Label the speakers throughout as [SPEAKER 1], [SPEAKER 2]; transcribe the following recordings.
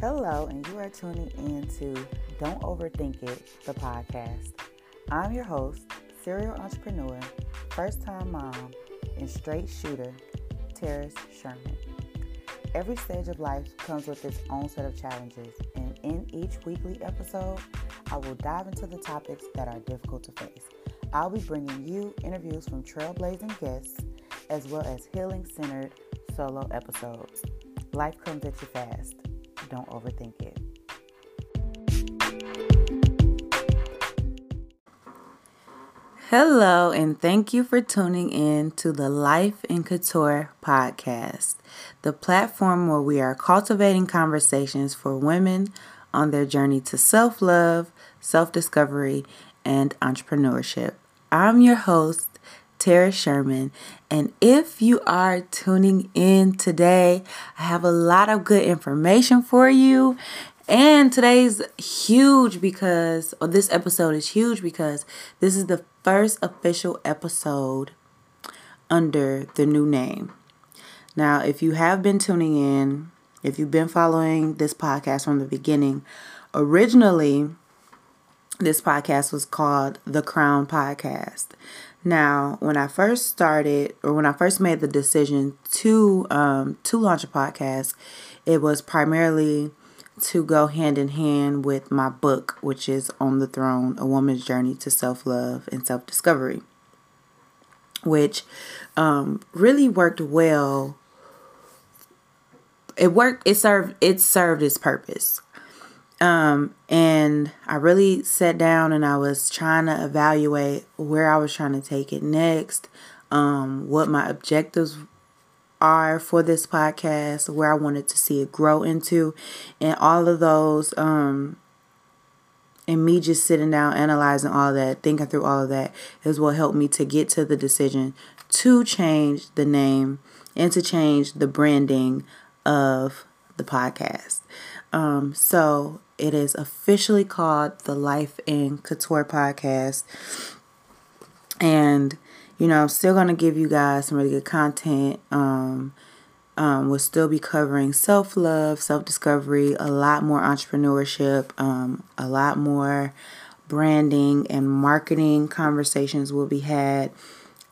[SPEAKER 1] Hello, and you are tuning in to Don't Overthink It, the podcast. I'm your host, serial entrepreneur, first time mom, and straight shooter, Terrace Sherman. Every stage of life comes with its own set of challenges, and in each weekly episode, I will dive into the topics that are difficult to face. I'll be bringing you interviews from trailblazing guests as well as healing centered solo episodes. Life comes at you fast. Don't overthink it. Hello, and thank you for tuning in to the Life in Couture podcast, the platform where we are cultivating conversations for women on their journey to self love, self discovery, and entrepreneurship. I'm your host, Tara Sherman. And if you are tuning in today, I have a lot of good information for you. And today's huge because, or this episode is huge because this is the first official episode under the new name. Now, if you have been tuning in, if you've been following this podcast from the beginning, originally this podcast was called The Crown Podcast. Now, when I first started, or when I first made the decision to um, to launch a podcast, it was primarily to go hand in hand with my book, which is On the Throne: A Woman's Journey to Self Love and Self Discovery, which um, really worked well. It worked. It served. It served its purpose. Um, and I really sat down and I was trying to evaluate where I was trying to take it next, um, what my objectives are for this podcast, where I wanted to see it grow into, and all of those, um, and me just sitting down, analyzing all that, thinking through all of that is what helped me to get to the decision to change the name and to change the branding of the podcast. Um, so it is officially called the Life in Couture podcast. And, you know, I'm still going to give you guys some really good content. Um, um, we'll still be covering self love, self discovery, a lot more entrepreneurship, um, a lot more branding and marketing conversations will be had.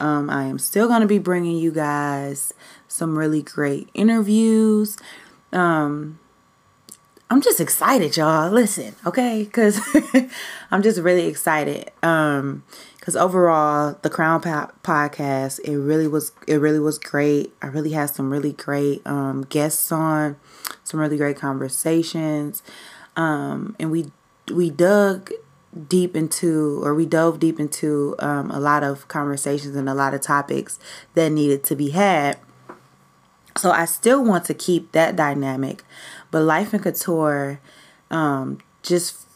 [SPEAKER 1] Um, I am still going to be bringing you guys some really great interviews. Um, I'm just excited, y'all. Listen, okay? Because I'm just really excited. Um, because overall, the Crown po- podcast, it really was, it really was great. I really had some really great um guests on, some really great conversations, um, and we we dug deep into, or we dove deep into um a lot of conversations and a lot of topics that needed to be had. So I still want to keep that dynamic but Life in Couture, um, just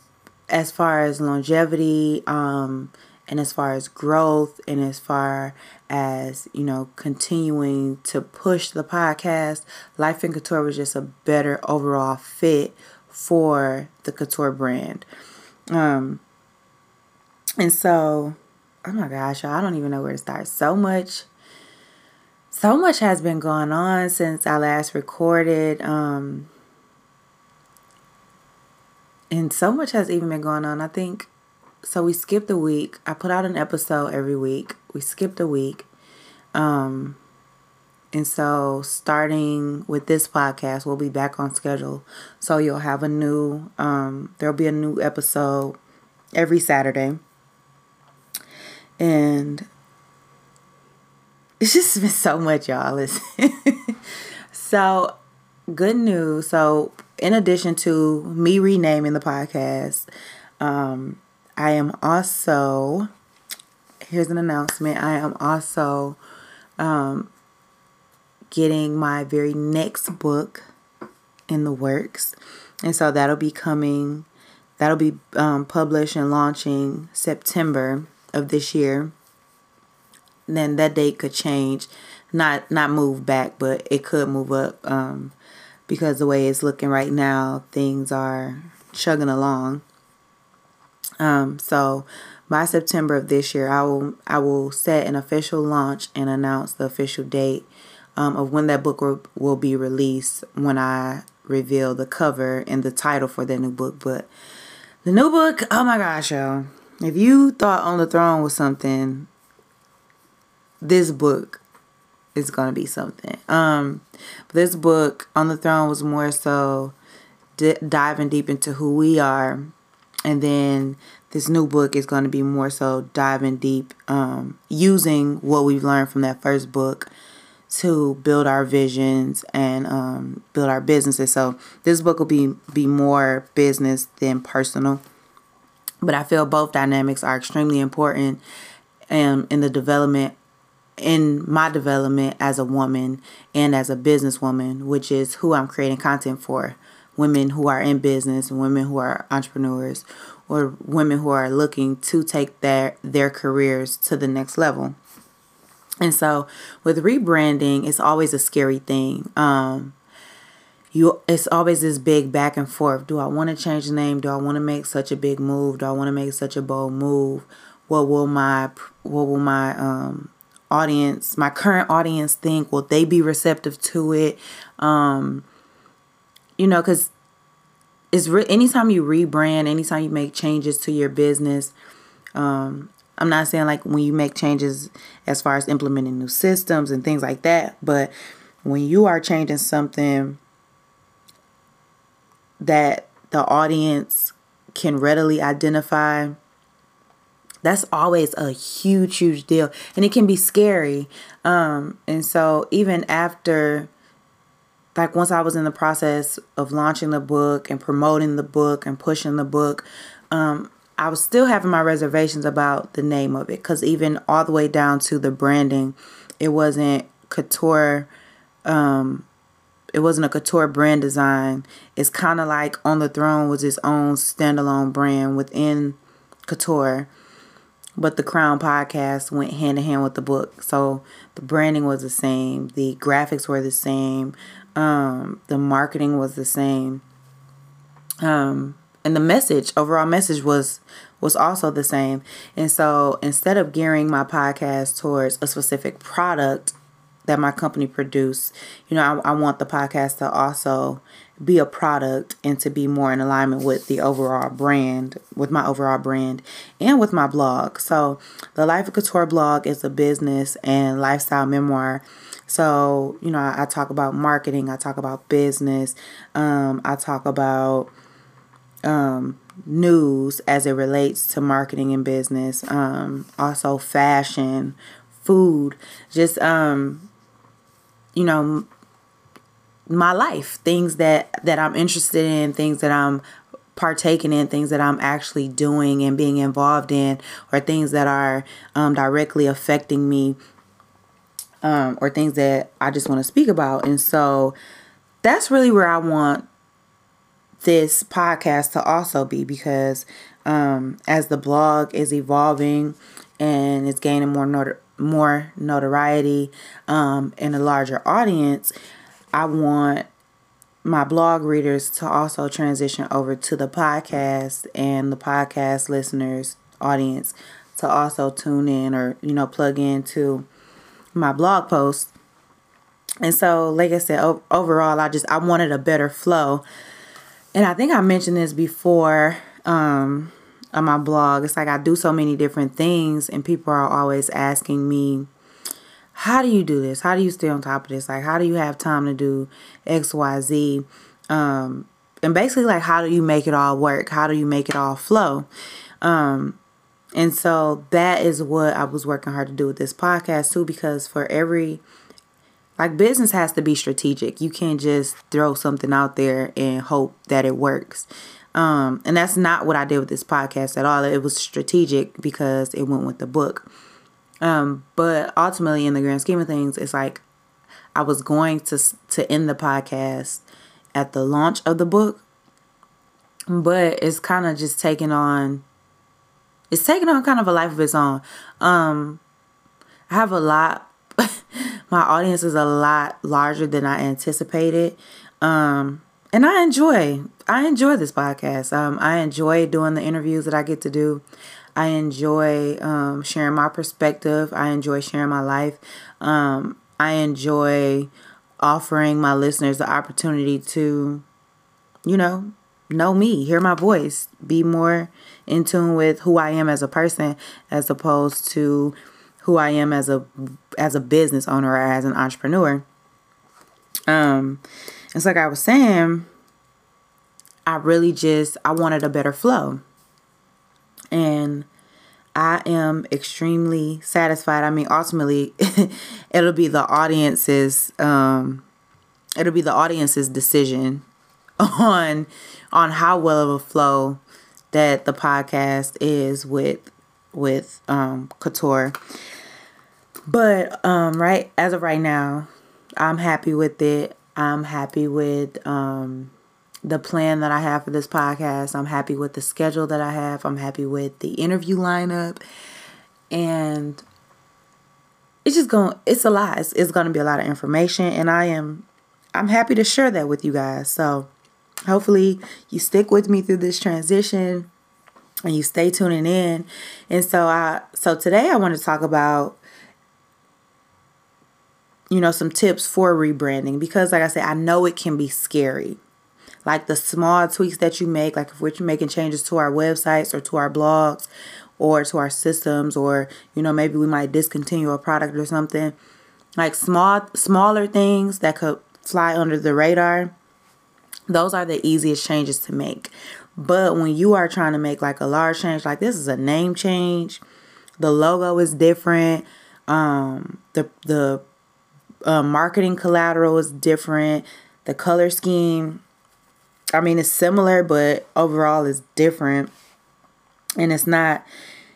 [SPEAKER 1] as far as longevity, um, and as far as growth, and as far as you know, continuing to push the podcast, Life in Couture was just a better overall fit for the couture brand. Um, and so, oh my gosh, I don't even know where to start. So much so much has been going on since I last recorded. Um, and so much has even been going on. I think so. We skipped a week. I put out an episode every week. We skipped a week. Um, and so starting with this podcast, we'll be back on schedule. So you'll have a new, um, there'll be a new episode every Saturday. And it's just been so much, y'all. So good news. So in addition to me renaming the podcast, um, I am also, here's an announcement I am also um, getting my very next book in the works. And so that'll be coming, that'll be um, published and launching September of this year. Then that date could change, not not move back, but it could move up. Um, because the way it's looking right now, things are chugging along. Um, so by September of this year, I will I will set an official launch and announce the official date um, of when that book will, will be released when I reveal the cover and the title for that new book. But the new book, oh my gosh, y'all. If you thought On the Throne was something, this book is gonna be something. Um, this book On the Throne was more so d- diving deep into who we are, and then this new book is going to be more so diving deep, um, using what we've learned from that first book to build our visions and um, build our businesses. So this book will be be more business than personal, but I feel both dynamics are extremely important um, in the development in my development as a woman and as a businesswoman, which is who I'm creating content for. Women who are in business, women who are entrepreneurs, or women who are looking to take their their careers to the next level. And so with rebranding, it's always a scary thing. Um, you it's always this big back and forth. Do I want to change the name? Do I want to make such a big move? Do I want to make such a bold move? What will my what will my um audience, my current audience think? Will they be receptive to it? Um, you know, because it's re- anytime you rebrand, anytime you make changes to your business, um, I'm not saying like when you make changes as far as implementing new systems and things like that, but when you are changing something that the audience can readily identify that's always a huge huge deal. And it can be scary. Um and so even after like once i was in the process of launching the book and promoting the book and pushing the book um i was still having my reservations about the name of it. Because even all the way down to the branding it wasn't couture um it wasn't a couture brand design. It's kind of like on the throne was its own standalone brand within couture but the Crown podcast went hand in hand with the book. So the branding was the same, the graphics were the same, um, the marketing was the same, um, and the message, overall message was was also the same. And so instead of gearing my podcast towards a specific product that my company produce, you know, I, I want the podcast to also be a product and to be more in alignment with the overall brand, with my overall brand, and with my blog. So, the Life in Couture blog is a business and lifestyle memoir. So, you know, I, I talk about marketing, I talk about business, um, I talk about um, news as it relates to marketing and business, um, also fashion, food, just, um, you know, my life, things that that I'm interested in, things that I'm partaking in, things that I'm actually doing and being involved in, or things that are um, directly affecting me, um, or things that I just want to speak about. And so that's really where I want this podcast to also be because um, as the blog is evolving and it's gaining more more notoriety um, and a larger audience, I want my blog readers to also transition over to the podcast and the podcast listeners audience to also tune in or you know plug into my blog posts and so like i said overall i just i wanted a better flow. And i think i mentioned this before um on my blog it's like i do so many different things and people are always asking me how do you do this? How do you stay on top of this? Like, how do you have time to do X, Y, Z? Um, and basically, like, how do you make it all work? How do you make it all flow? Um, and so that is what I was working hard to do with this podcast too, because for every like business has to be strategic. You can't just throw something out there and hope that it works. Um, and that's not what I did with this podcast at all. It was strategic because it went with the book. Um, but ultimately, in the grand scheme of things, it's like I was going to to end the podcast at the launch of the book, but it's kind of just taking on. It's taking on kind of a life of its own. Um, I have a lot. my audience is a lot larger than I anticipated. Um, and I enjoy I enjoy this podcast. Um, I enjoy doing the interviews that I get to do. I enjoy um, sharing my perspective. I enjoy sharing my life. Um, I enjoy offering my listeners the opportunity to you know, know me, hear my voice, be more in tune with who I am as a person as opposed to who I am as a as a business owner or as an entrepreneur. Um it's like I was saying, I really just I wanted a better flow. And I am extremely satisfied. I mean, ultimately, it'll be the audience's um, it'll be the audience's decision on on how well of a flow that the podcast is with with um, Couture. But um, right as of right now, I'm happy with it. I'm happy with um, the plan that I have for this podcast. I'm happy with the schedule that I have. I'm happy with the interview lineup. And it's just going it's a lot. It's, it's going to be a lot of information and I am I'm happy to share that with you guys. So, hopefully you stick with me through this transition and you stay tuning in. And so I so today I want to talk about you know some tips for rebranding because like I said I know it can be scary like the small tweaks that you make, like if we're making changes to our websites or to our blogs or to our systems, or you know, maybe we might discontinue a product or something. Like small smaller things that could fly under the radar, those are the easiest changes to make. But when you are trying to make like a large change, like this is a name change, the logo is different, um, the the uh, marketing collateral is different, the color scheme I mean, it's similar, but overall it's different. And it's not,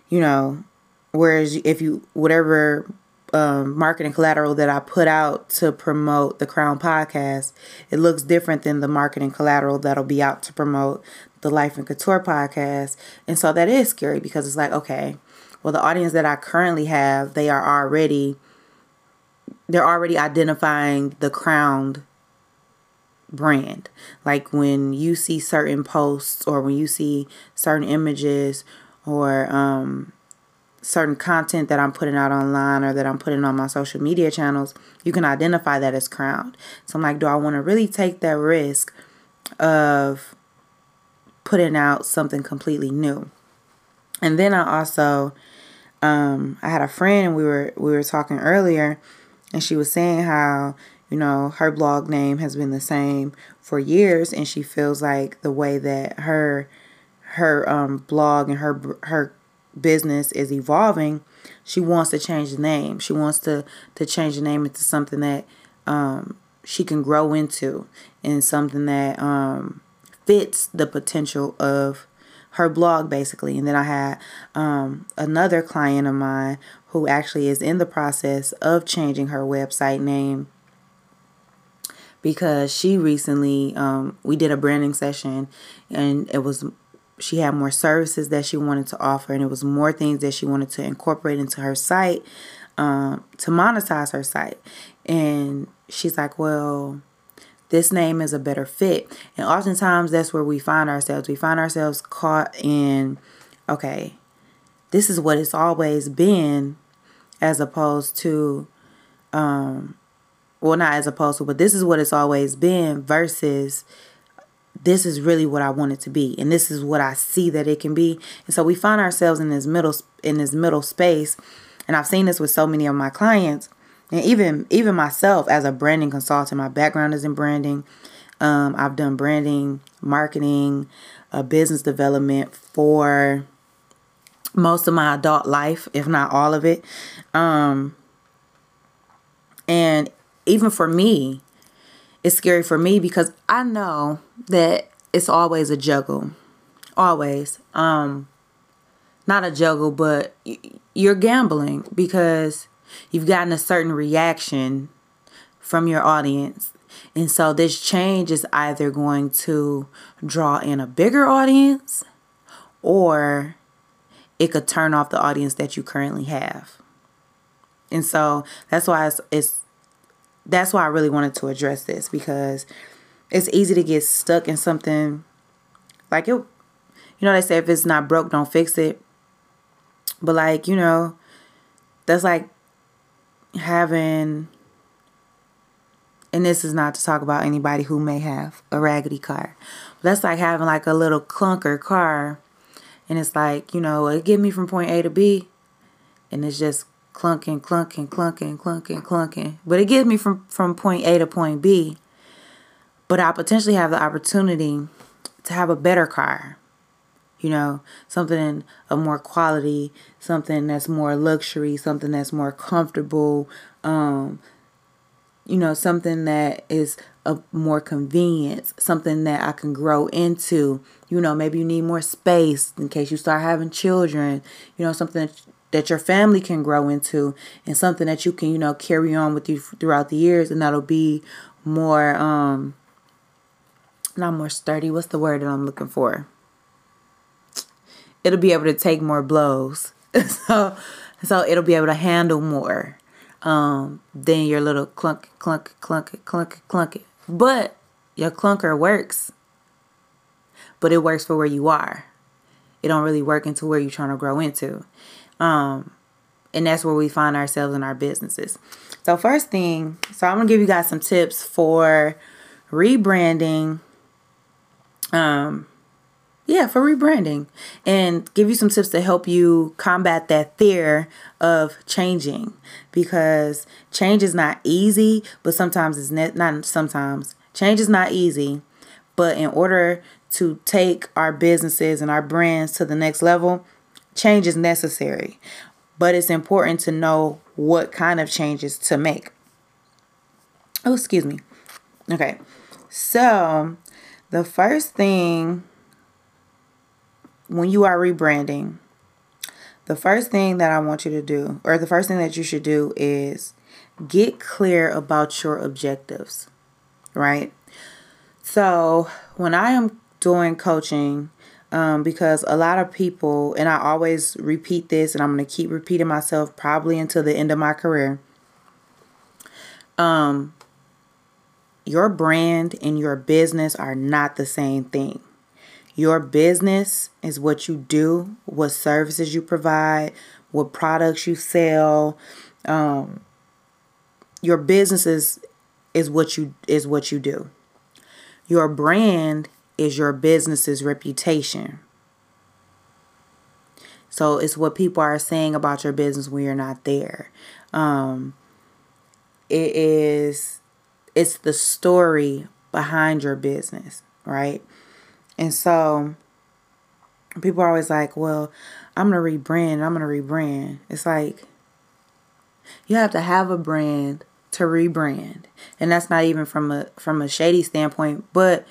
[SPEAKER 1] you know, whereas if you, whatever um, marketing collateral that I put out to promote the Crown podcast, it looks different than the marketing collateral that'll be out to promote the Life in Couture podcast. And so that is scary because it's like, okay, well, the audience that I currently have, they are already, they're already identifying the crowned brand. Like when you see certain posts or when you see certain images or um, certain content that I'm putting out online or that I'm putting on my social media channels, you can identify that as crowned. So I'm like, do I want to really take that risk of putting out something completely new? And then I also um, I had a friend and we were we were talking earlier and she was saying how you know, her blog name has been the same for years and she feels like the way that her her um blog and her her business is evolving, she wants to change the name. She wants to to change the name into something that um she can grow into and something that um fits the potential of her blog basically. And then I had um, another client of mine who actually is in the process of changing her website name because she recently um, we did a branding session and it was she had more services that she wanted to offer and it was more things that she wanted to incorporate into her site um, to monetize her site and she's like well this name is a better fit. And oftentimes that's where we find ourselves. We find ourselves caught in okay this is what it's always been as opposed to um, well not as opposed to but this is what it's always been versus this is really what I want it to be. And this is what I see that it can be. And so we find ourselves in this middle in this middle space. And I've seen this with so many of my clients and even even myself as a branding consultant my background is in branding um, I've done branding marketing uh, business development for most of my adult life if not all of it um, and even for me, it's scary for me because I know that it's always a juggle. Always. Um not a juggle, but you're gambling because you've gotten a certain reaction from your audience. And so this change is either going to draw in a bigger audience or it could turn off the audience that you currently have. And so that's why it's, it's that's why I really wanted to address this because it's easy to get stuck in something like it you know they say if it's not broke don't fix it but like you know that's like having and this is not to talk about anybody who may have a raggedy car. That's like having like a little clunker car and it's like, you know, it get me from point A to B and it's just clunking, clunking, clunking, clunking, clunking. But it gets me from, from point A to point B. But I potentially have the opportunity to have a better car. You know, something of more quality, something that's more luxury, something that's more comfortable, um, you know, something that is a more convenience, something that I can grow into. You know, maybe you need more space in case you start having children, you know, something that, that your family can grow into and something that you can, you know, carry on with you throughout the years and that'll be more um not more sturdy. What's the word that I'm looking for? It'll be able to take more blows. so so it'll be able to handle more um, than your little clunk, clunk, clunk, clunk, clunk. But your clunker works, but it works for where you are. It don't really work into where you're trying to grow into. Um, and that's where we find ourselves in our businesses. So first thing, so I'm gonna give you guys some tips for rebranding um yeah, for rebranding and give you some tips to help you combat that fear of changing because change is not easy, but sometimes it's ne- not sometimes. Change is not easy, but in order to take our businesses and our brands to the next level, change is necessary. But it's important to know what kind of changes to make. Oh, excuse me. Okay. So, the first thing when you are rebranding, the first thing that I want you to do, or the first thing that you should do, is get clear about your objectives, right? So, when I am doing coaching, um, because a lot of people, and I always repeat this, and I'm going to keep repeating myself probably until the end of my career. Um, your brand and your business are not the same thing. Your business is what you do, what services you provide, what products you sell. Um, your business is, is what you is what you do. Your brand is your business's reputation. So it's what people are saying about your business when you're not there. Um, it is it's the story behind your business, right? And so people are always like, well, I'm going to rebrand. I'm going to rebrand. It's like you have to have a brand to rebrand. And that's not even from a from a shady standpoint, but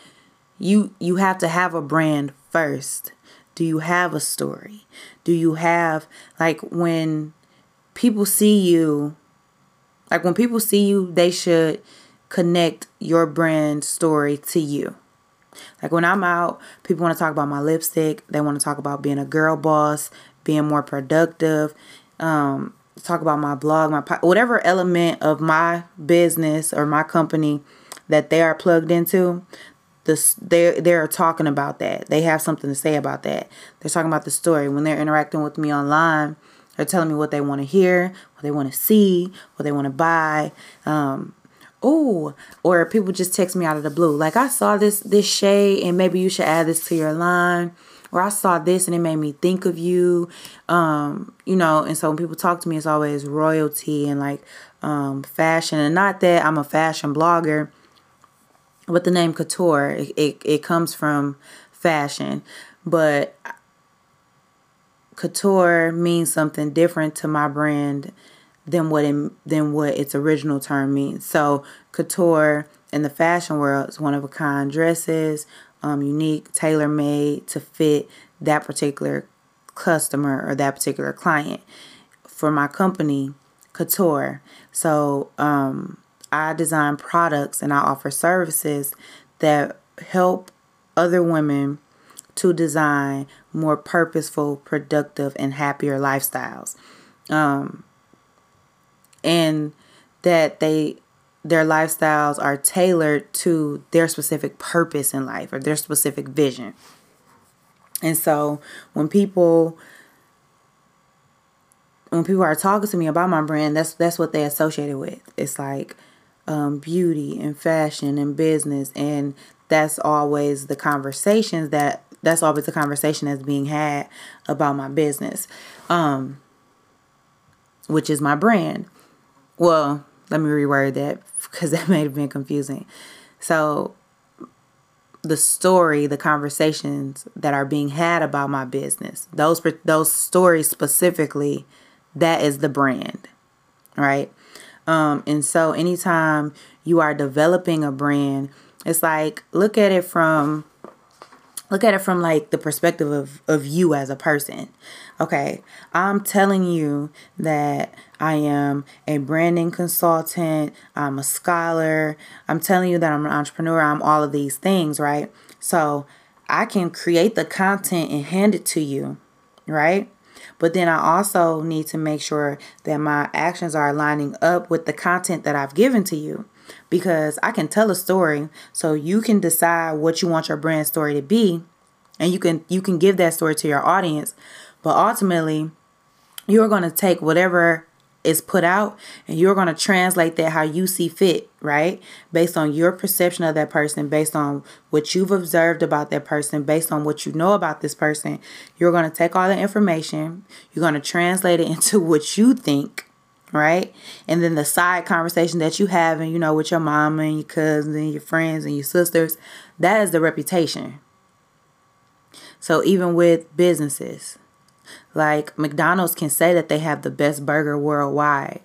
[SPEAKER 1] you you have to have a brand first. Do you have a story? Do you have like when people see you like when people see you, they should connect your brand story to you. Like when I'm out, people want to talk about my lipstick. They want to talk about being a girl boss, being more productive, um, talk about my blog, my whatever element of my business or my company that they are plugged into. This they they're talking about that. They have something to say about that. They're talking about the story when they're interacting with me online. They're telling me what they want to hear, what they want to see, what they want to buy. Um, oh or people just text me out of the blue. Like i saw this this shade and maybe you should add this to your line or i saw this and it made me think of you. Um you know and so when people talk to me it's always royalty and like um fashion. And not that i'm a fashion blogger but the name couture it, it, it comes from fashion. But couture means something different to my brand than what it, than what its original term means. So couture in the fashion world is one of a kind dresses, um, unique, tailor made to fit that particular customer or that particular client. For my company, couture. So um, I design products and I offer services that help other women to design more purposeful, productive, and happier lifestyles. Um, and that they their lifestyles are tailored to their specific purpose in life or their specific vision. And so when people when people are talking to me about my brand, that's that's what they associate it with. It's like um, beauty and fashion and business. And that's always the conversations that that's always the conversation that's being had about my business, um, which is my brand. Well, let me reword that because that may have been confusing. So the story, the conversations that are being had about my business, those those stories specifically, that is the brand, right? Um, and so anytime you are developing a brand, it's like look at it from look at it from like the perspective of of you as a person. Okay, I'm telling you that I am a branding consultant, I'm a scholar, I'm telling you that I'm an entrepreneur, I'm all of these things, right? So, I can create the content and hand it to you, right? But then I also need to make sure that my actions are lining up with the content that I've given to you because I can tell a story so you can decide what you want your brand story to be and you can you can give that story to your audience but ultimately you're going to take whatever is put out and you're going to translate that how you see fit, right? Based on your perception of that person, based on what you've observed about that person, based on what you know about this person. You're going to take all the information, you're going to translate it into what you think, right? And then the side conversation that you have and you know with your mom and your cousins and your friends and your sisters, that is the reputation. So even with businesses, like McDonald's can say that they have the best burger worldwide.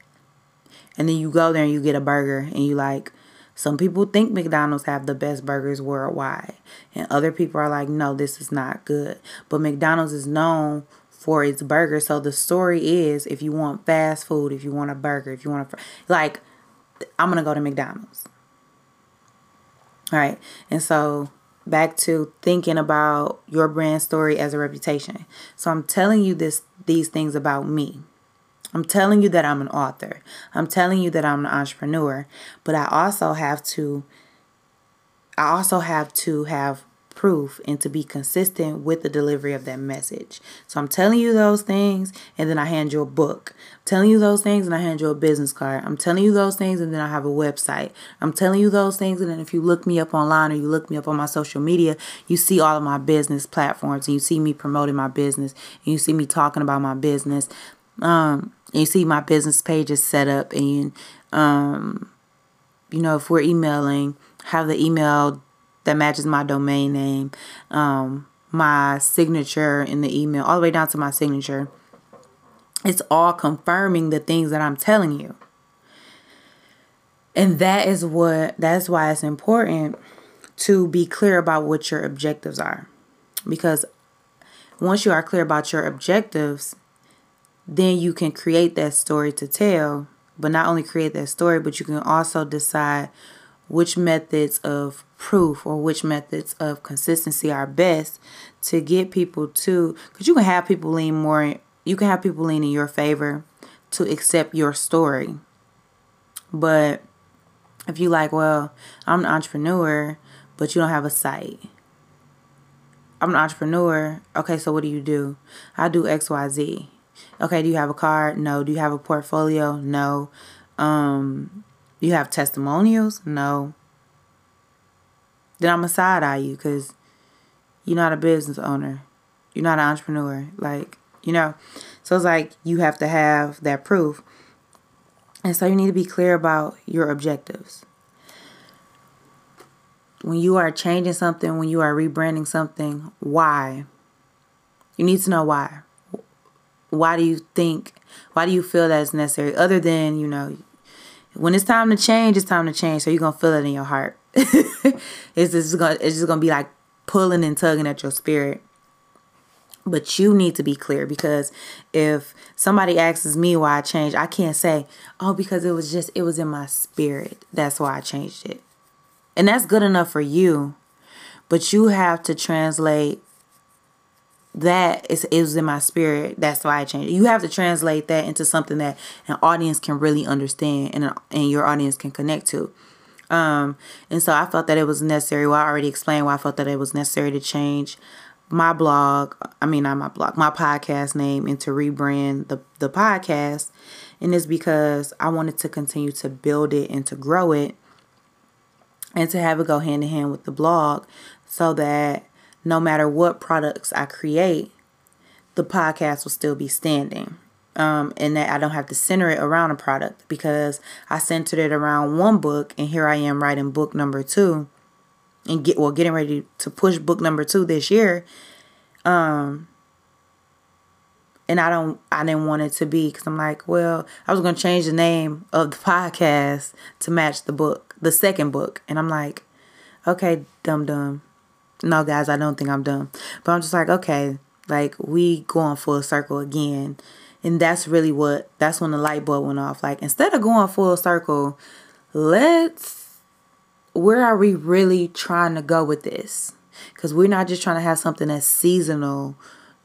[SPEAKER 1] And then you go there and you get a burger and you like some people think McDonald's have the best burgers worldwide. And other people are like, no, this is not good. But McDonald's is known for its burger. So the story is if you want fast food, if you want a burger, if you want a like I'm going to go to McDonald's. All right. And so back to thinking about your brand story as a reputation. So I'm telling you this these things about me. I'm telling you that I'm an author. I'm telling you that I'm an entrepreneur, but I also have to I also have to have proof and to be consistent with the delivery of that message. So I'm telling you those things and then I hand you a book. I'm telling you those things and I hand you a business card. I'm telling you those things and then I have a website. I'm telling you those things and then if you look me up online or you look me up on my social media, you see all of my business platforms and you see me promoting my business and you see me talking about my business. Um, you see my business pages set up and um, you know, if we're emailing, have the email that matches my domain name, um, my signature in the email, all the way down to my signature. It's all confirming the things that I'm telling you. And that is what that's why it's important to be clear about what your objectives are. Because once you are clear about your objectives, then you can create that story to tell. But not only create that story, but you can also decide which methods of proof or which methods of consistency are best to get people to because you can have people lean more you can have people lean in your favor to accept your story. But if you like well i'm an entrepreneur but you don't have a site. I'm an entrepreneur. Okay so what do you do? I do xyz okay do you have a card no. Do you have a portfolio? No. Um you have testimonials? No. Then I'm a side eye you because you're not a business owner. You're not an entrepreneur. Like, you know. So it's like you have to have that proof. And so you need to be clear about your objectives. When you are changing something, when you are rebranding something, why? You need to know why. Why do you think, why do you feel that it's necessary? Other than, you know, when it's time to change, it's time to change. So you're gonna feel it in your heart. it's just gonna it's just gonna be like pulling and tugging at your spirit. But you need to be clear because if somebody asks me why I changed, I can't say, oh, because it was just it was in my spirit. That's why I changed it. And that's good enough for you. But you have to translate that is it was in my spirit. That's why I changed. You have to translate that into something that an audience can really understand and and your audience can connect to. Um, and so I felt that it was necessary. Well, I already explained why I felt that it was necessary to change my blog, I mean not my blog, my podcast name and to rebrand the the podcast. And it's because I wanted to continue to build it and to grow it and to have it go hand in hand with the blog so that no matter what products I create, the podcast will still be standing. Um, and that I don't have to center it around a product because I centered it around one book, and here I am writing book number two, and get well getting ready to push book number two this year. Um, and I don't, I didn't want it to be because I'm like, well, I was gonna change the name of the podcast to match the book, the second book, and I'm like, okay, dumb dumb. No, guys, I don't think I'm dumb, but I'm just like, okay, like we going full circle again. And that's really what that's when the light bulb went off. Like instead of going full circle, let's where are we really trying to go with this? Cuz we're not just trying to have something that's seasonal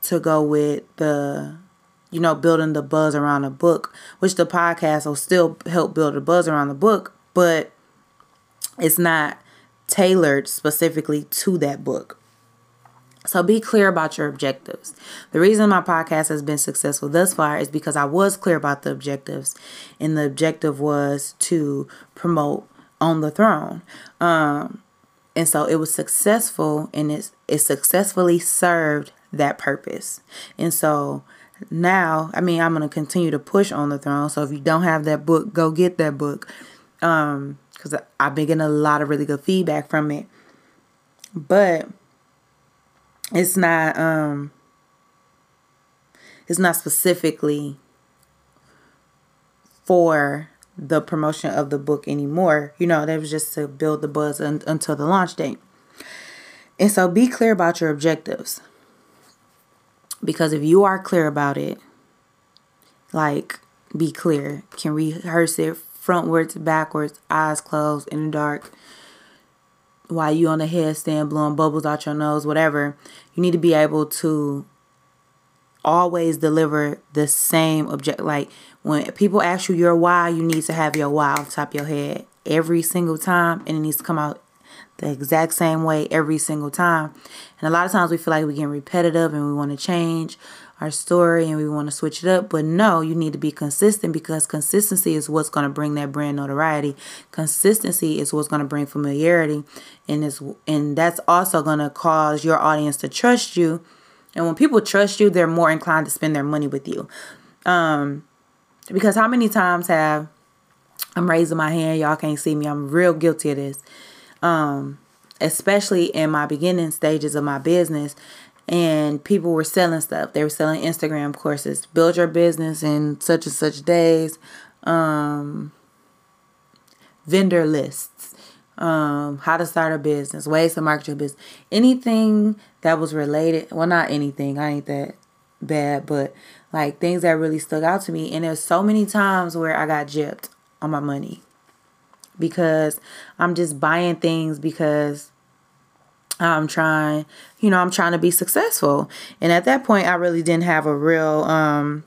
[SPEAKER 1] to go with the you know building the buzz around the book, which the podcast will still help build the buzz around the book, but it's not tailored specifically to that book. So be clear about your objectives. The reason my podcast has been successful thus far is because I was clear about the objectives, and the objective was to promote on the throne. Um, and so it was successful, and it's it successfully served that purpose. And so now, I mean, I'm gonna continue to push on the throne. So if you don't have that book, go get that book, um, because I've been getting a lot of really good feedback from it. But it's not um it's not specifically for the promotion of the book anymore. You know, that was just to build the buzz un- until the launch date. And so be clear about your objectives. Because if you are clear about it, like be clear, can rehearse it frontwards, backwards, eyes closed, in the dark, while you on the headstand blowing bubbles out your nose, whatever, you need to be able to always deliver the same object. Like when people ask you your why, you need to have your why off top of your head every single time, and it needs to come out the exact same way every single time. And a lot of times we feel like we're getting repetitive and we want to change our story and we want to switch it up. But no, you need to be consistent because consistency is what's going to bring that brand notoriety. Consistency is what's going to bring familiarity, and is and that's also going to cause your audience to trust you. And when people trust you, they're more inclined to spend their money with you. Um, because how many times have I'm raising my hand, y'all can't see me. I'm real guilty of this. Um, especially in my beginning stages of my business and people were selling stuff. They were selling Instagram courses, build your business in such and such days, um, vendor lists, um, how to start a business, ways to market your business, anything that was related. Well, not anything. I ain't that bad, but like things that really stuck out to me. And there's so many times where I got gypped on my money because I'm just buying things because I'm trying, you know, I'm trying to be successful. And at that point, I really didn't have a real, um,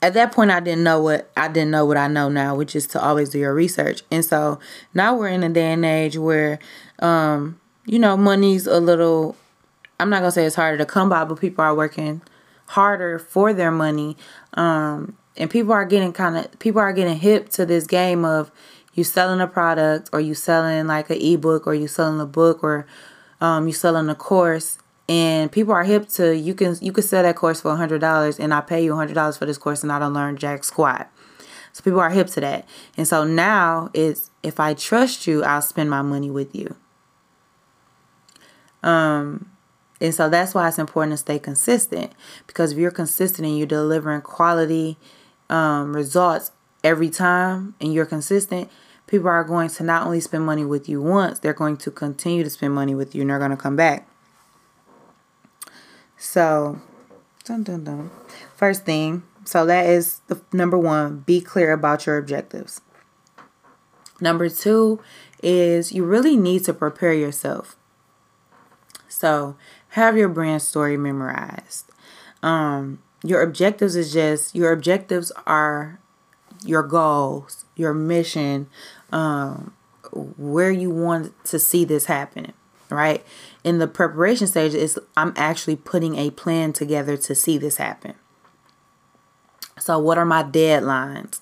[SPEAKER 1] at that point, I didn't know what I didn't know what I know now, which is to always do your research. And so now we're in a day and age where, um, you know, money's a little, I'm not gonna say it's harder to come by, but people are working harder for their money. Um, and people are getting kind of, people are getting hip to this game of, you selling a product or you selling like an ebook or you selling a book or um, you selling a course and people are hip to you can you can sell that course for a hundred dollars and I pay you a hundred dollars for this course and I don't learn jack squat. So people are hip to that. And so now it's if I trust you, I'll spend my money with you. Um and so that's why it's important to stay consistent because if you're consistent and you're delivering quality um, results every time and you're consistent, people are going to not only spend money with you once, they're going to continue to spend money with you and they're going to come back. So, dun dun dun. First thing, so that is the number one, be clear about your objectives. Number two is you really need to prepare yourself. So, have your brand story memorized. Um, your objectives is just your objectives are your goals, your mission, um, where you want to see this happen. right? In the preparation stage, is I'm actually putting a plan together to see this happen. So, what are my deadlines?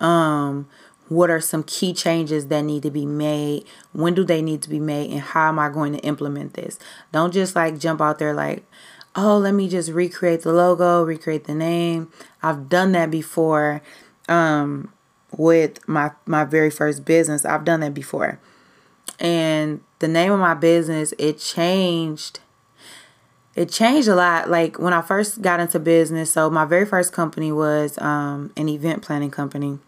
[SPEAKER 1] Um, what are some key changes that need to be made? When do they need to be made? And how am I going to implement this? Don't just like jump out there like, oh, let me just recreate the logo, recreate the name. I've done that before um, with my my very first business. I've done that before. And the name of my business, it changed it changed a lot like when i first got into business so my very first company was um, an event planning company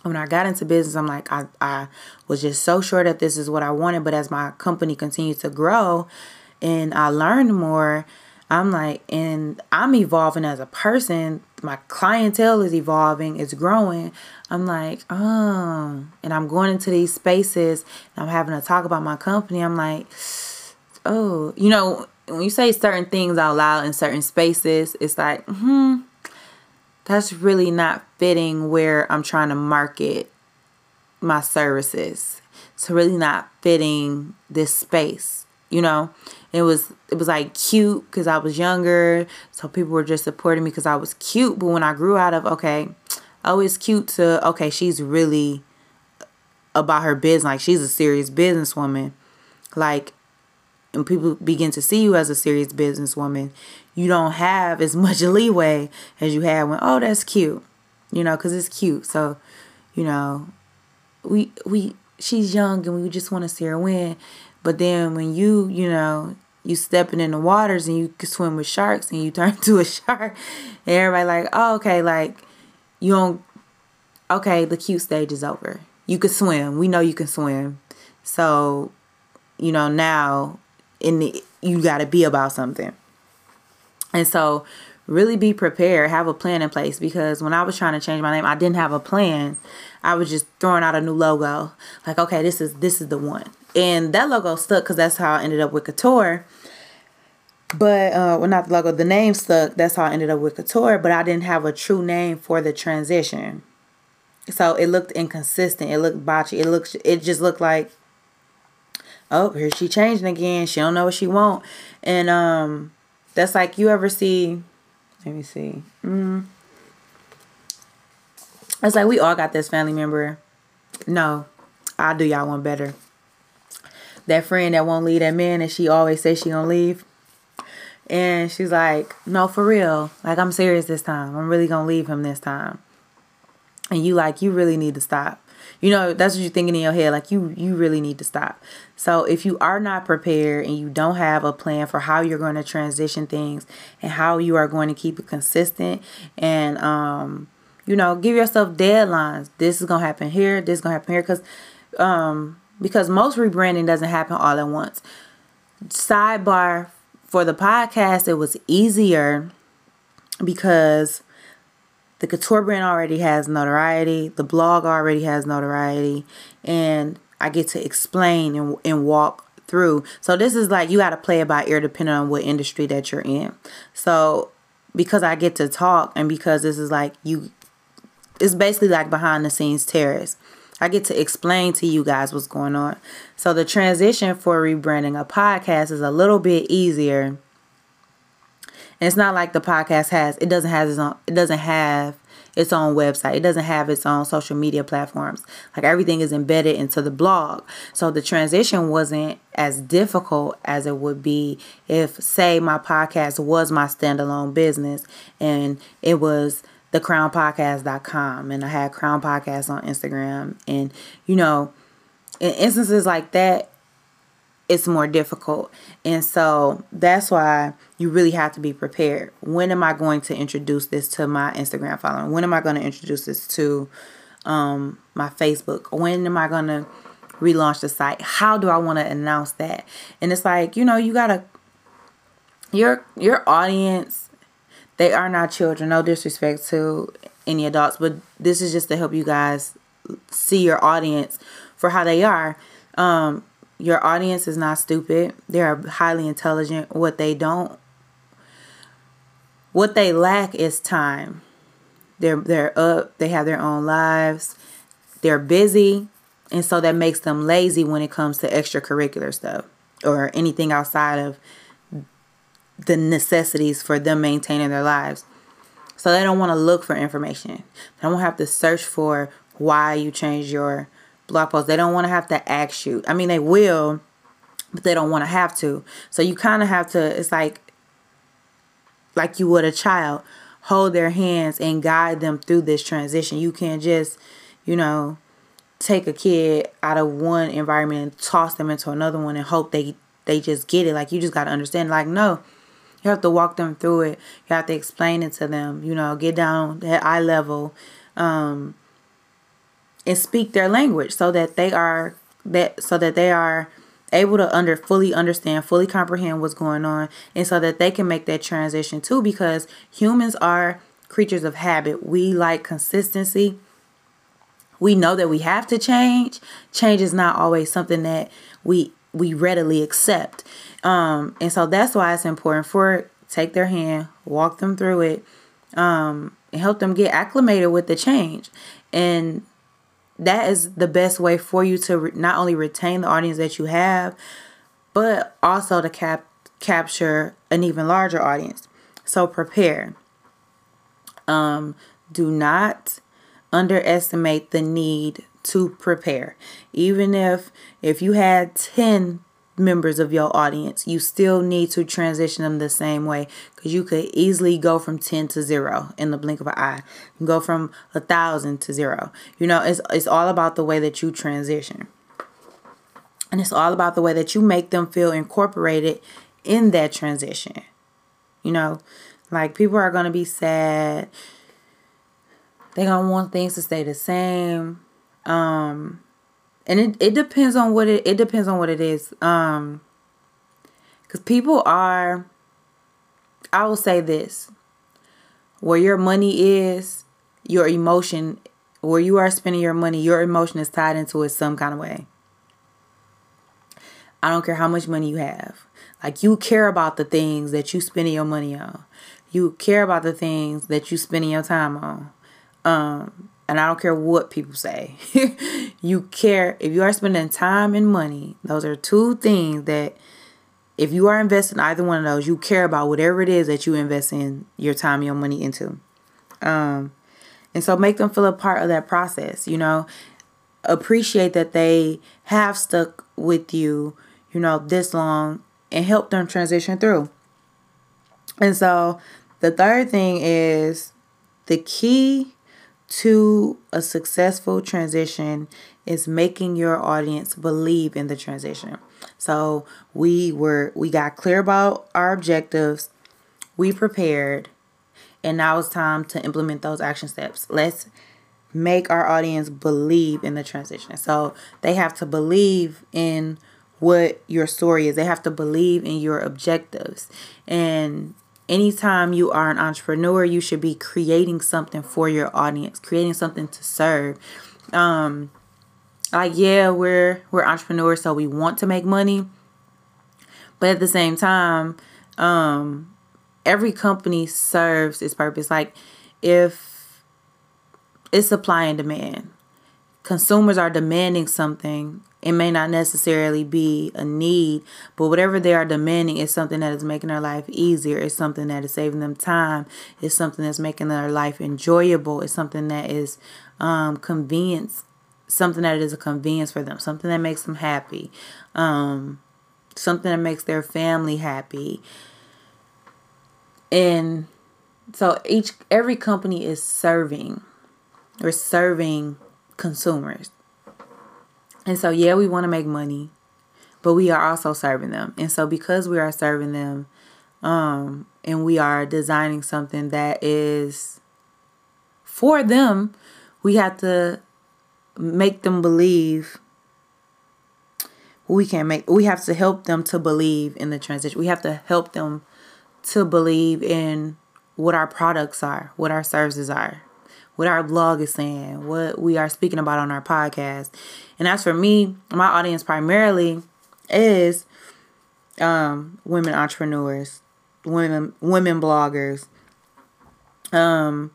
[SPEAKER 1] when i got into business i'm like I, I was just so sure that this is what i wanted but as my company continued to grow and I learned more, I'm like, and I'm evolving as a person. My clientele is evolving, it's growing. I'm like, oh, and I'm going into these spaces I'm having to talk about my company. I'm like, oh, you know, when you say certain things out loud in certain spaces, it's like, hmm, that's really not fitting where I'm trying to market my services. It's really not fitting this space, you know? It was it was like cute because I was younger, so people were just supporting me because I was cute. But when I grew out of okay, oh it's cute to okay, she's really uh, about her business, like she's a serious businesswoman, like. And people begin to see you as a serious businesswoman, you don't have as much leeway as you had when, oh, that's cute, you know, because it's cute. So, you know, we we she's young and we just want to see her win. But then when you, you know, you stepping in the waters and you can swim with sharks and you turn to a shark and everybody like, oh, okay, like you don't okay, the cute stage is over. You can swim. We know you can swim. So, you know, now in the you gotta be about something. And so really be prepared, have a plan in place because when I was trying to change my name, I didn't have a plan. I was just throwing out a new logo. Like, okay, this is this is the one and that logo stuck because that's how I ended up with Couture. But uh, well, not the logo, the name stuck. That's how I ended up with Couture. But I didn't have a true name for the transition, so it looked inconsistent. It looked botchy. It looked. It just looked like, oh, here she changing again. She don't know what she want, and um, that's like you ever see. Let me see. Mm. It's like we all got this family member. No, I'll do y'all one better that friend that won't leave that man and she always says she gonna leave. And she's like, no, for real. Like, I'm serious this time. I'm really gonna leave him this time. And you like, you really need to stop. You know, that's what you're thinking in your head. Like, you you really need to stop. So if you are not prepared and you don't have a plan for how you're going to transition things and how you are going to keep it consistent and um, you know, give yourself deadlines. This is gonna happen here. This is gonna happen here. Because um, because most rebranding doesn't happen all at once. Sidebar for the podcast, it was easier because the couture brand already has notoriety, the blog already has notoriety, and I get to explain and, and walk through. So this is like you got to play it by ear depending on what industry that you're in. So because I get to talk and because this is like you it's basically like behind the scenes terrace. I get to explain to you guys what's going on. So the transition for rebranding a podcast is a little bit easier. And it's not like the podcast has it doesn't have its own it doesn't have its own website. It doesn't have its own social media platforms. Like everything is embedded into the blog. So the transition wasn't as difficult as it would be if say my podcast was my standalone business and it was thecrownpodcast.com and I had Crown Podcast on Instagram. And, you know, in instances like that, it's more difficult. And so that's why you really have to be prepared. When am I going to introduce this to my Instagram following? When am I going to introduce this to um, my Facebook? When am I going to relaunch the site? How do I want to announce that? And it's like, you know, you got to your your audience they are not children. No disrespect to any adults, but this is just to help you guys see your audience for how they are. Um, your audience is not stupid. They are highly intelligent. What they don't, what they lack is time. They're they're up. They have their own lives. They're busy, and so that makes them lazy when it comes to extracurricular stuff. or anything outside of the necessities for them maintaining their lives. So they don't want to look for information. They don't have to search for why you changed your blog post. They don't want to have to ask you. I mean, they will, but they don't want to have to. So you kind of have to, it's like, like you would a child, hold their hands and guide them through this transition. You can't just, you know, take a kid out of one environment and toss them into another one and hope they they just get it. Like you just got to understand like no. You have to walk them through it. You have to explain it to them, you know, get down at eye level um and speak their language so that they are that so that they are able to under fully understand, fully comprehend what's going on, and so that they can make that transition too. Because humans are creatures of habit. We like consistency. We know that we have to change. Change is not always something that we we readily accept. Um, and so that's why it's important for take their hand, walk them through it, um, and help them get acclimated with the change. And that is the best way for you to re- not only retain the audience that you have, but also to cap- capture an even larger audience. So prepare. Um, do not underestimate the need to prepare. Even if if you had 10 members of your audience, you still need to transition them the same way because you could easily go from 10 to 0 in the blink of an eye. Go from a thousand to zero. You know, it's it's all about the way that you transition. And it's all about the way that you make them feel incorporated in that transition. You know, like people are to be sad. They're going to want things to stay the same. Um and it, it depends on what it it depends on what it is. Um because people are i will say this. Where your money is your emotion where you are spending your money your emotion is tied into it some kind of way. I don't care how much money you have. Like you care about the things that you spending your money on. You care about the things that you spending your time on. Um and I don't care what people say. you care if you are spending time and money. Those are two things that if you are investing either one of those, you care about whatever it is that you invest in your time, your money into. Um, and so make them feel a part of that process, you know. Appreciate that they have stuck with you, you know, this long and help them transition through. And so the third thing is the key to a successful transition is making your audience believe in the transition. So we were we got clear about our objectives, we prepared, and now it's time to implement those action steps. Let's make our audience believe in the transition. So they have to believe in what your story is. They have to believe in your objectives. And anytime you are an entrepreneur, you should be creating something for your audience, creating something to serve. Um, like yeah, we're we're entrepreneurs, so we want to make money, but at the same time, um, every company serves its purpose. Like if it's supply and demand, consumers are demanding something it may not necessarily be a need, but whatever they are demanding is something that is making their life easier. It's something that is saving them time. It's something that's making their life enjoyable. It's something that is um, convenience, something that is a convenience for them, something that makes them happy, um, something that makes their family happy. And so each every company is serving or serving consumers and so, yeah, we want to make money, but we are also serving them. And so, because we are serving them, um, and we are designing something that is for them, we have to make them believe. We can make. We have to help them to believe in the transition. We have to help them to believe in what our products are, what our services are what our blog is saying, what we are speaking about on our podcast. And as for me, my audience primarily is um, women entrepreneurs, women women bloggers, um,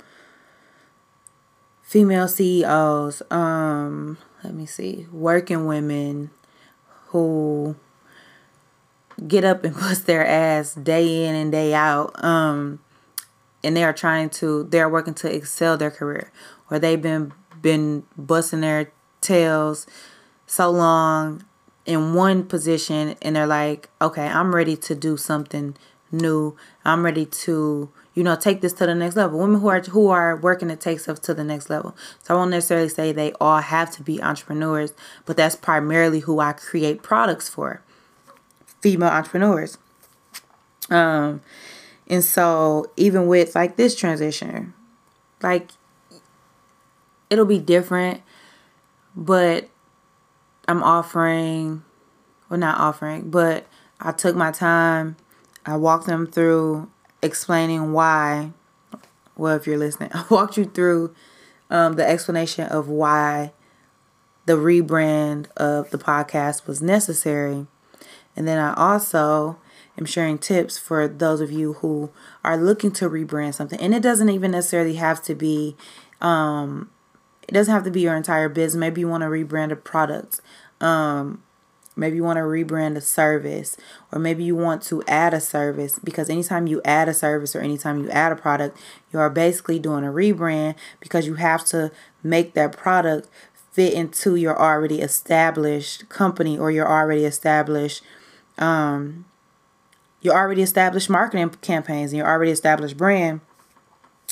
[SPEAKER 1] female CEOs, um, let me see, working women who, get up and bust their ass day in and day out. Um, and they are trying to they're working to excel their career or they've been been busting their tails so long in one position and they're like okay i'm ready to do something new. I'm ready to you know take this to the next level. Women who are who are working to take stuff to the next level. So i won't necessarily say they all have to be entrepreneurs but that's primarily who i create products for female entrepreneurs. Um and so even with like this transition, like it'll be different, but I'm offering well not offering, but I took my time. I walked them through explaining why well if you're listening, I walked you through um, the explanation of why the rebrand of the podcast was necessary. And then I also am sharing tips for those of you who are looking to rebrand something. And it doesn't even necessarily have to be um it doesn't have to be your entire business. Maybe you want to rebrand a product. Um maybe you want to rebrand a service or maybe you want to add a service because anytime you add a service or anytime you add a product, you are basically doing a rebrand because you have to make that product fit into your already established company or your already established um your already established marketing campaigns and your already established brand.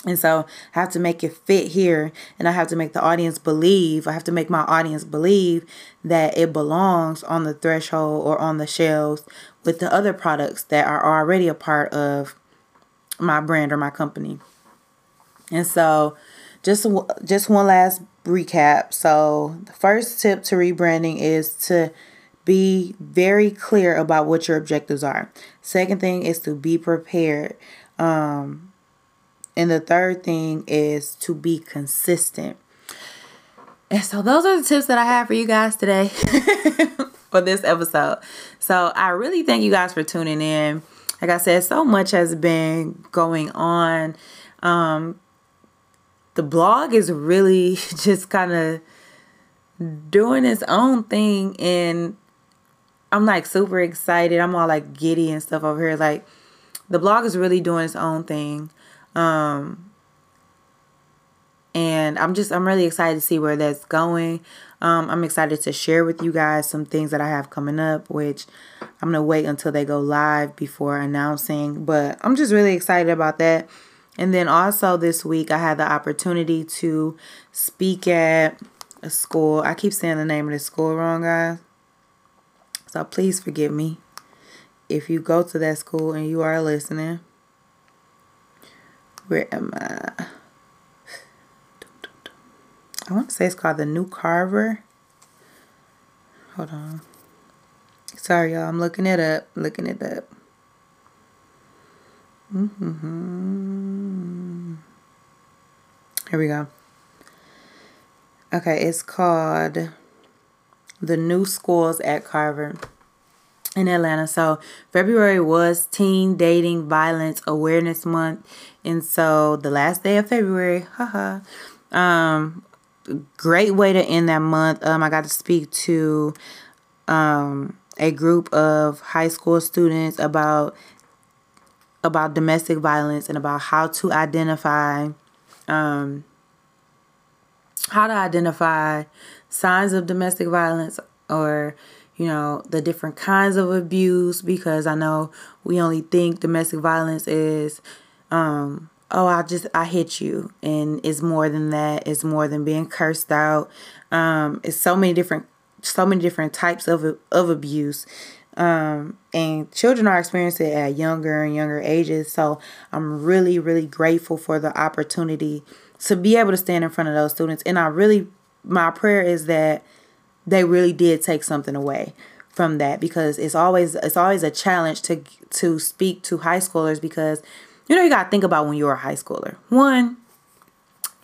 [SPEAKER 1] And so I have to make it fit here and I have to make the audience believe, I have to make my audience believe that it belongs on the threshold or on the shelves with the other products that are already a part of my brand or my company. And so just just one last recap. So the first tip to rebranding is to be very clear about what your objectives are. Second thing is to be prepared. Um, and the third thing is to be consistent. And so those are the tips that I have for you guys today for this episode. So I really thank you guys for tuning in. Like I said, so much has been going on. Um, the blog is really just kind of doing its own thing and I'm like super excited. I'm all like giddy and stuff over here. Like the blog is really doing its own thing. Um and I'm just I'm really excited to see where that's going. Um, I'm excited to share with you guys some things that I have coming up, which I'm gonna wait until they go live before announcing. But I'm just really excited about that. And then also this week I had the opportunity to speak at a school. I keep saying the name of the school wrong, guys. So please forgive me if you go to that school and you are listening. Where am I? I want to say it's called the New Carver. Hold on. Sorry, y'all. I'm looking it up. Looking it up. Mm-hmm. Here we go. Okay, it's called the new schools at Carver in Atlanta. So February was Teen Dating Violence Awareness Month, and so the last day of February, haha, um, great way to end that month. Um, I got to speak to um a group of high school students about about domestic violence and about how to identify um how to identify signs of domestic violence or you know the different kinds of abuse because I know we only think domestic violence is um oh I just I hit you and it's more than that it's more than being cursed out um it's so many different so many different types of of abuse um, and children are experiencing it at younger and younger ages. So I'm really, really grateful for the opportunity to be able to stand in front of those students. And I really my prayer is that they really did take something away from that because it's always it's always a challenge to to speak to high schoolers because you know you got to think about when you're a high schooler. One,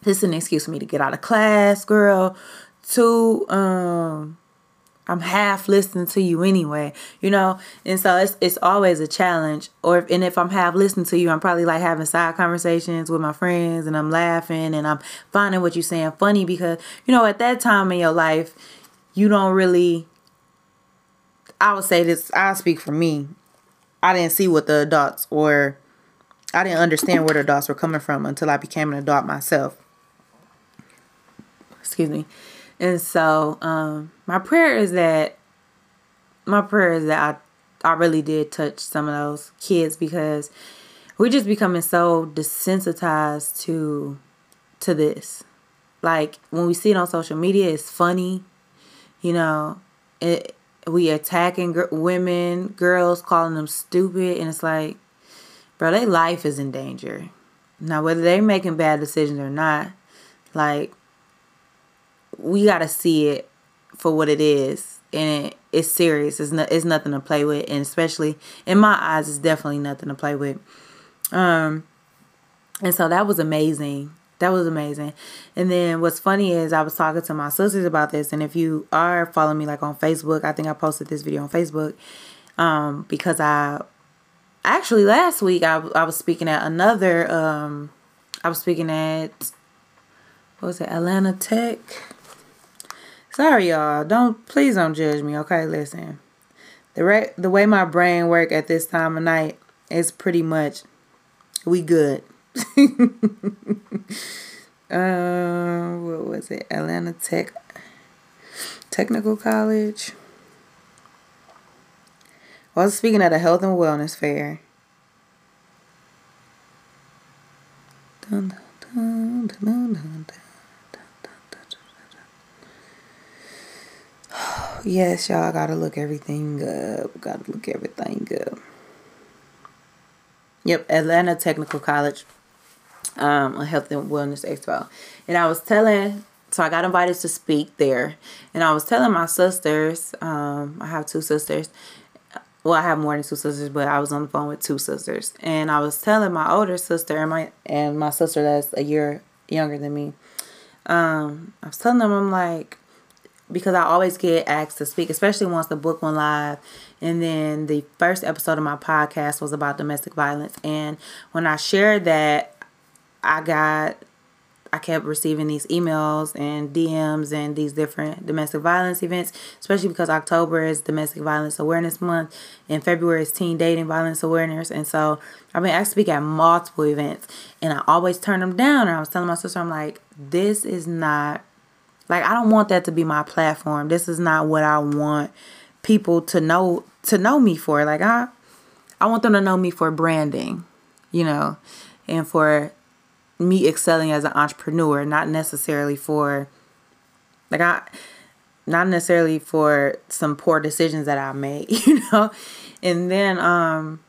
[SPEAKER 1] this is an excuse for me to get out of class, girl. Two, um I'm half listening to you anyway, you know? And so it's it's always a challenge. Or if, and if I'm half listening to you, I'm probably like having side conversations with my friends and I'm laughing and I'm finding what you're saying funny because, you know, at that time in your life, you don't really I would say this, I'll speak for me. I didn't see what the adults or I didn't understand where the adults were coming from until I became an adult myself. Excuse me. And so, um, my prayer is that my prayer is that I I really did touch some of those kids because we're just becoming so desensitized to to this. Like when we see it on social media, it's funny, you know. It we attacking gr- women, girls, calling them stupid, and it's like, bro, their life is in danger. Now, whether they're making bad decisions or not, like we gotta see it for what it is, and it, it's serious. It's not. It's nothing to play with, and especially in my eyes, it's definitely nothing to play with. Um, and so that was amazing. That was amazing. And then what's funny is I was talking to my sisters about this, and if you are following me like on Facebook, I think I posted this video on Facebook um, because I actually last week I, I was speaking at another um, I was speaking at what was it Atlanta Tech Sorry, y'all. Don't please don't judge me. Okay, listen. The re- the way my brain work at this time of night is pretty much we good. uh, what was it? Atlanta Tech Technical College. I was speaking at a health and wellness fair. Dun, dun, dun, yes, y'all gotta look everything up. Gotta look everything up. Yep, Atlanta Technical College, um, a health and wellness expo. And I was telling, so I got invited to speak there. And I was telling my sisters, um, I have two sisters. Well, I have more than two sisters, but I was on the phone with two sisters. And I was telling my older sister and my and my sister that's a year younger than me. Um, I was telling them I'm like, because I always get asked to speak, especially once the book went live. And then the first episode of my podcast was about domestic violence. And when I shared that, I got, I kept receiving these emails and DMs and these different domestic violence events, especially because October is Domestic Violence Awareness Month and February is Teen Dating Violence Awareness. And so I've been asked to speak at multiple events and I always turn them down. And I was telling my sister, I'm like, this is not like I don't want that to be my platform. This is not what I want people to know to know me for. Like I I want them to know me for branding, you know, and for me excelling as an entrepreneur, not necessarily for like I not necessarily for some poor decisions that I made, you know. And then um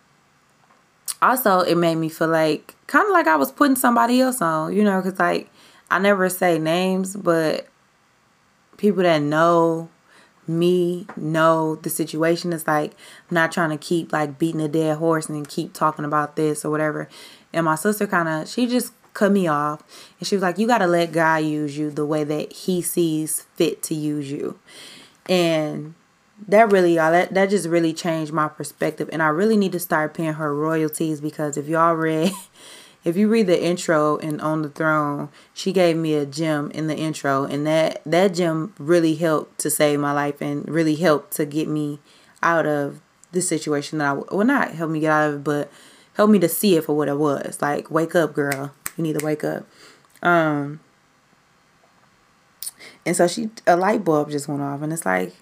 [SPEAKER 1] also it made me feel like kind of like I was putting somebody else on, you know, cuz like I never say names, but people that know me know the situation is like I'm not trying to keep like beating a dead horse and keep talking about this or whatever. And my sister kind of she just cut me off and she was like you got to let God use you the way that he sees fit to use you. And that really y'all that, that just really changed my perspective and I really need to start paying her royalties because if y'all read if you read the intro in On the Throne, she gave me a gem in the intro, and that that gem really helped to save my life and really helped to get me out of the situation that I well not help me get out of it, but help me to see it for what it was. Like, wake up, girl. You need to wake up. Um, and so she a light bulb just went off, and it's like,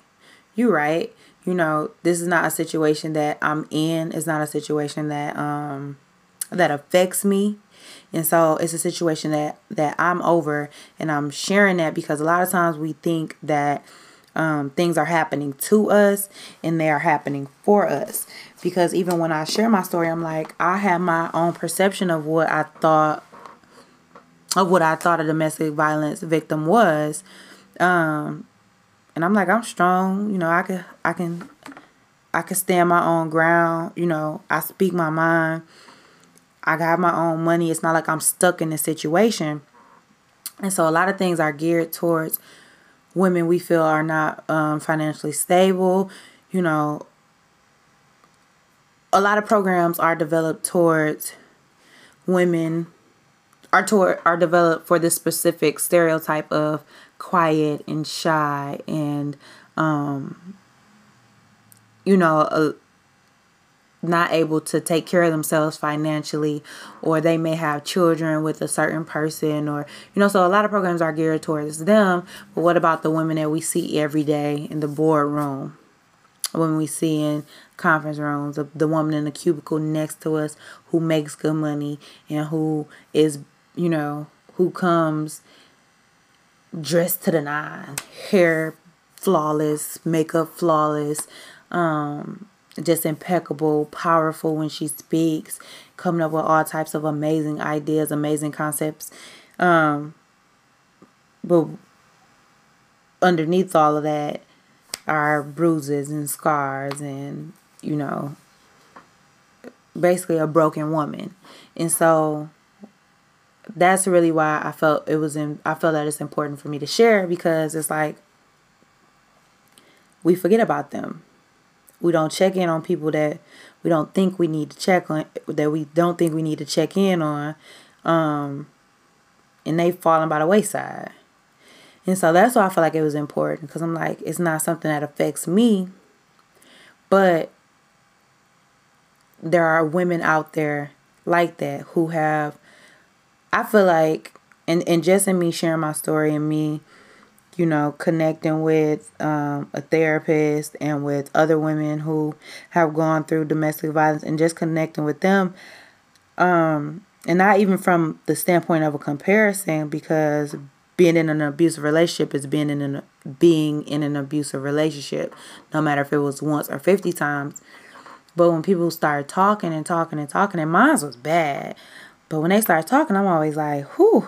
[SPEAKER 1] you're right. You know, this is not a situation that I'm in. It's not a situation that um that affects me. And so it's a situation that that i'm over and i'm sharing that because a lot of times we think that um, things are happening to us and they are happening for us. Because even when i share my story i'm like i have my own perception of what i thought of what i thought a domestic violence victim was. Um, and i'm like i'm strong you know i can i can i can stand my own ground you know i speak my mind I got my own money. It's not like I'm stuck in a situation. And so a lot of things are geared towards women we feel are not um, financially stable. You know, a lot of programs are developed towards women are toward are developed for this specific stereotype of quiet and shy and um you know a, not able to take care of themselves financially or they may have children with a certain person or you know so a lot of programs are geared towards them. But what about the women that we see every day in the boardroom? When we see in conference rooms the, the woman in the cubicle next to us who makes good money and who is you know who comes dressed to the nine hair flawless makeup flawless um just impeccable, powerful when she speaks, coming up with all types of amazing ideas, amazing concepts. Um, but underneath all of that are bruises and scars and, you know, basically a broken woman. And so that's really why I felt it was in I felt that it's important for me to share because it's like we forget about them we don't check in on people that we don't think we need to check on that we don't think we need to check in on um and they falling by the wayside. And so that's why i feel like it was important because i'm like it's not something that affects me but there are women out there like that who have i feel like and, and just in me sharing my story and me you know, connecting with um, a therapist and with other women who have gone through domestic violence and just connecting with them. Um, and not even from the standpoint of a comparison because being in an abusive relationship is being in an being in an abusive relationship no matter if it was once or 50 times but when people start talking and talking and talking and mine was bad but when they start talking i'm always like whew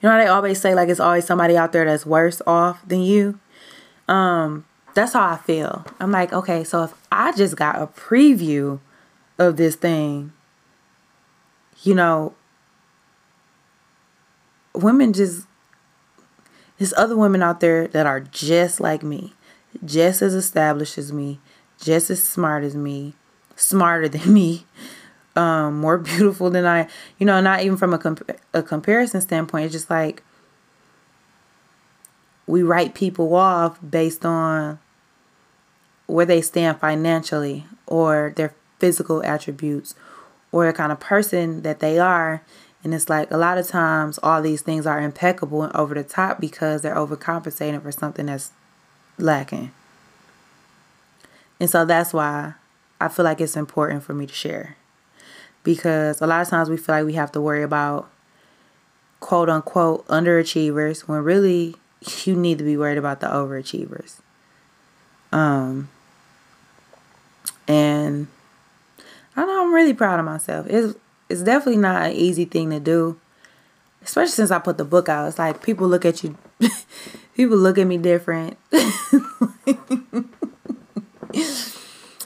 [SPEAKER 1] you know they always say like it's always somebody out there that's worse off than you. Um, that's how I feel. I'm like, okay, so if I just got a preview of this thing, you know, women just there's other women out there that are just like me, just as established as me, just as smart as me, smarter than me, um, more beautiful than I, you know, not even from a, comp- a comparison standpoint. It's just like we write people off based on where they stand financially or their physical attributes or the kind of person that they are. And it's like a lot of times all these things are impeccable and over the top because they're overcompensating for something that's lacking. And so that's why I feel like it's important for me to share because a lot of times we feel like we have to worry about quote unquote underachievers when really you need to be worried about the overachievers. Um and I know I'm really proud of myself. It's it's definitely not an easy thing to do. Especially since I put the book out. It's like people look at you people look at me different.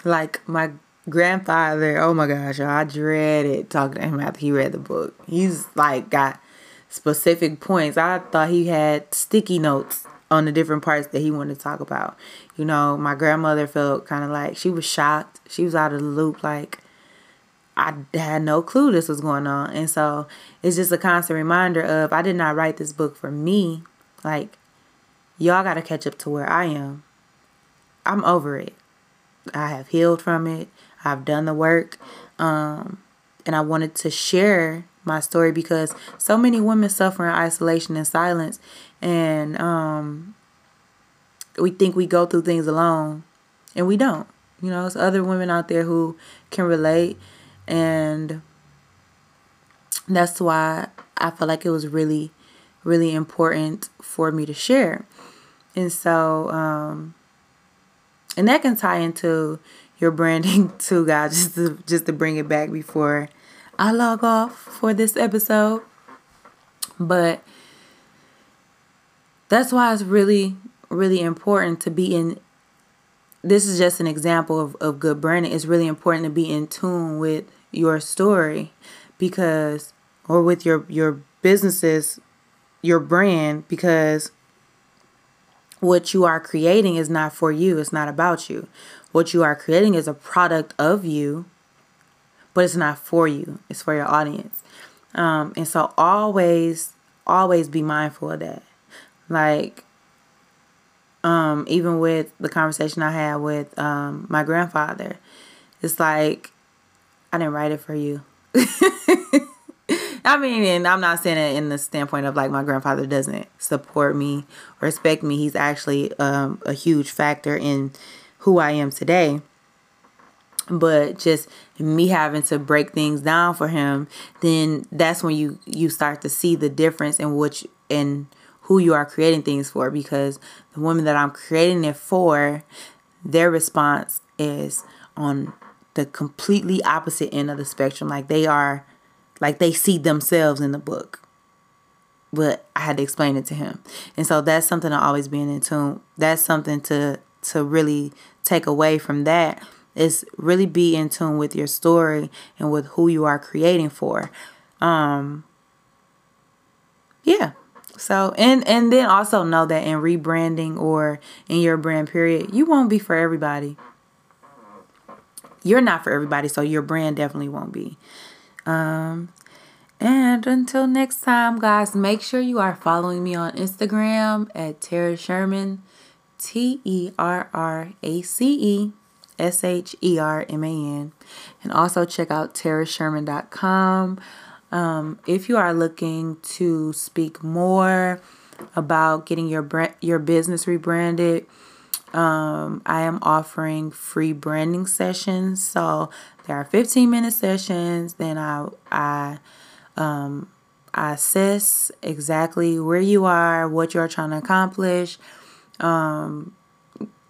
[SPEAKER 1] like my grandfather, oh my gosh, I dreaded talking to him after he read the book. He's like got specific points. I thought he had sticky notes on the different parts that he wanted to talk about. You know, my grandmother felt kind of like she was shocked. She was out of the loop like I had no clue this was going on. And so it's just a constant reminder of I did not write this book for me. Like y'all got to catch up to where I am. I'm over it. I have healed from it. I've done the work. Um, and I wanted to share my story because so many women suffer in isolation and silence. And um, we think we go through things alone, and we don't. You know, there's other women out there who can relate. And that's why I felt like it was really, really important for me to share. And so, um, and that can tie into your branding too, guys, just to just to bring it back before I log off for this episode. But that's why it's really, really important to be in this is just an example of, of good branding. It's really important to be in tune with your story because or with your your businesses, your brand, because what you are creating is not for you, it's not about you. What you are creating is a product of you, but it's not for you, it's for your audience. Um, and so always, always be mindful of that. Like, Um, even with the conversation I had with um, my grandfather, it's like I didn't write it for you. I mean, and I'm not saying it in the standpoint of like my grandfather doesn't support me respect me. He's actually um, a huge factor in who I am today. But just me having to break things down for him, then that's when you you start to see the difference in which in who you are creating things for. Because the women that I'm creating it for, their response is on the completely opposite end of the spectrum. Like they are like they see themselves in the book. But I had to explain it to him. And so that's something to always being in tune. That's something to to really take away from that is really be in tune with your story and with who you are creating for. Um yeah. So and and then also know that in rebranding or in your brand period, you won't be for everybody. You're not for everybody, so your brand definitely won't be. Um, and until next time, guys, make sure you are following me on Instagram at Terra Sherman, T E R R A C E S H E R M A N. And also check out terrasherman.com. Um, if you are looking to speak more about getting your brand, your business rebranded, um, I am offering free branding sessions. So there are 15 minute sessions. Then I I um, I assess exactly where you are, what you're trying to accomplish, um,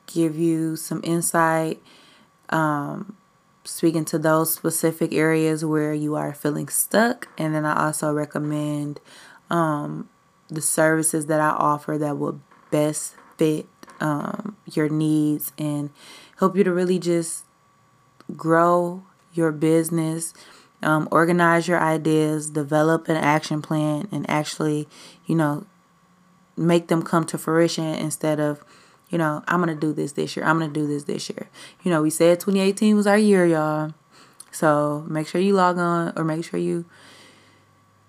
[SPEAKER 1] give you some insight, um, speaking to those specific areas where you are feeling stuck. And then I also recommend um, the services that I offer that will best fit um, your needs and help you to really just grow your business, um, organize your ideas, develop an action plan, and actually, you know, make them come to fruition instead of, you know, I'm to do this this year. I'm to do this this year. You know, we said 2018 was our year, y'all. So make sure you log on or make sure you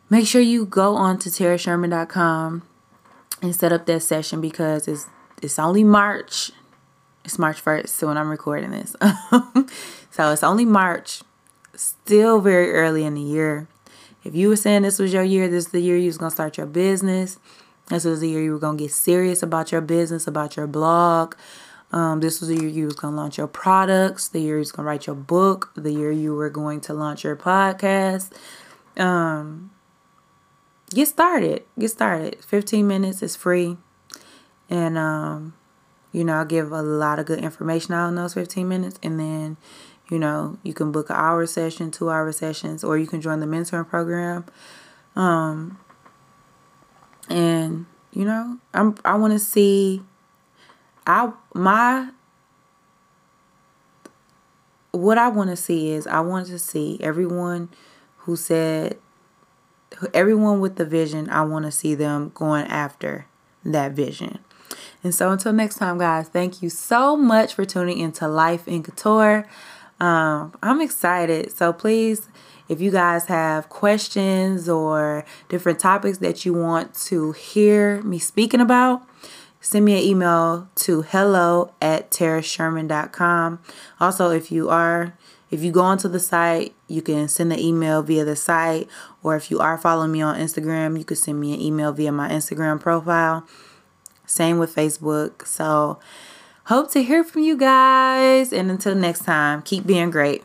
[SPEAKER 1] make sure you go on to terrasherman.com and set up that session because it's it's only March. It's March 1st, so when I'm recording this. so it's only March. Still very early in the year. If you were saying this was your year, this is the year you was gonna start your business. This was the year you were gonna get serious about your business, about your blog. Um, this was the year you was gonna launch your products, the year you was gonna write your book, the year you were going to launch your podcast. Um, get started. Get started. 15 minutes is free. And, um, you know, I'll give a lot of good information out in those 15 minutes. And then, you know, you can book an hour session, two hour sessions, or you can join the mentoring program. Um, and, you know, I'm, I want to see, I, my, what I want to see is I want to see everyone who said, everyone with the vision, I want to see them going after that vision. And so until next time, guys, thank you so much for tuning into Life in Couture. Um, I'm excited. So please, if you guys have questions or different topics that you want to hear me speaking about, send me an email to hello at terrasherman.com. Also, if you are if you go onto the site, you can send an email via the site, or if you are following me on Instagram, you can send me an email via my Instagram profile. Same with Facebook. So, hope to hear from you guys. And until next time, keep being great.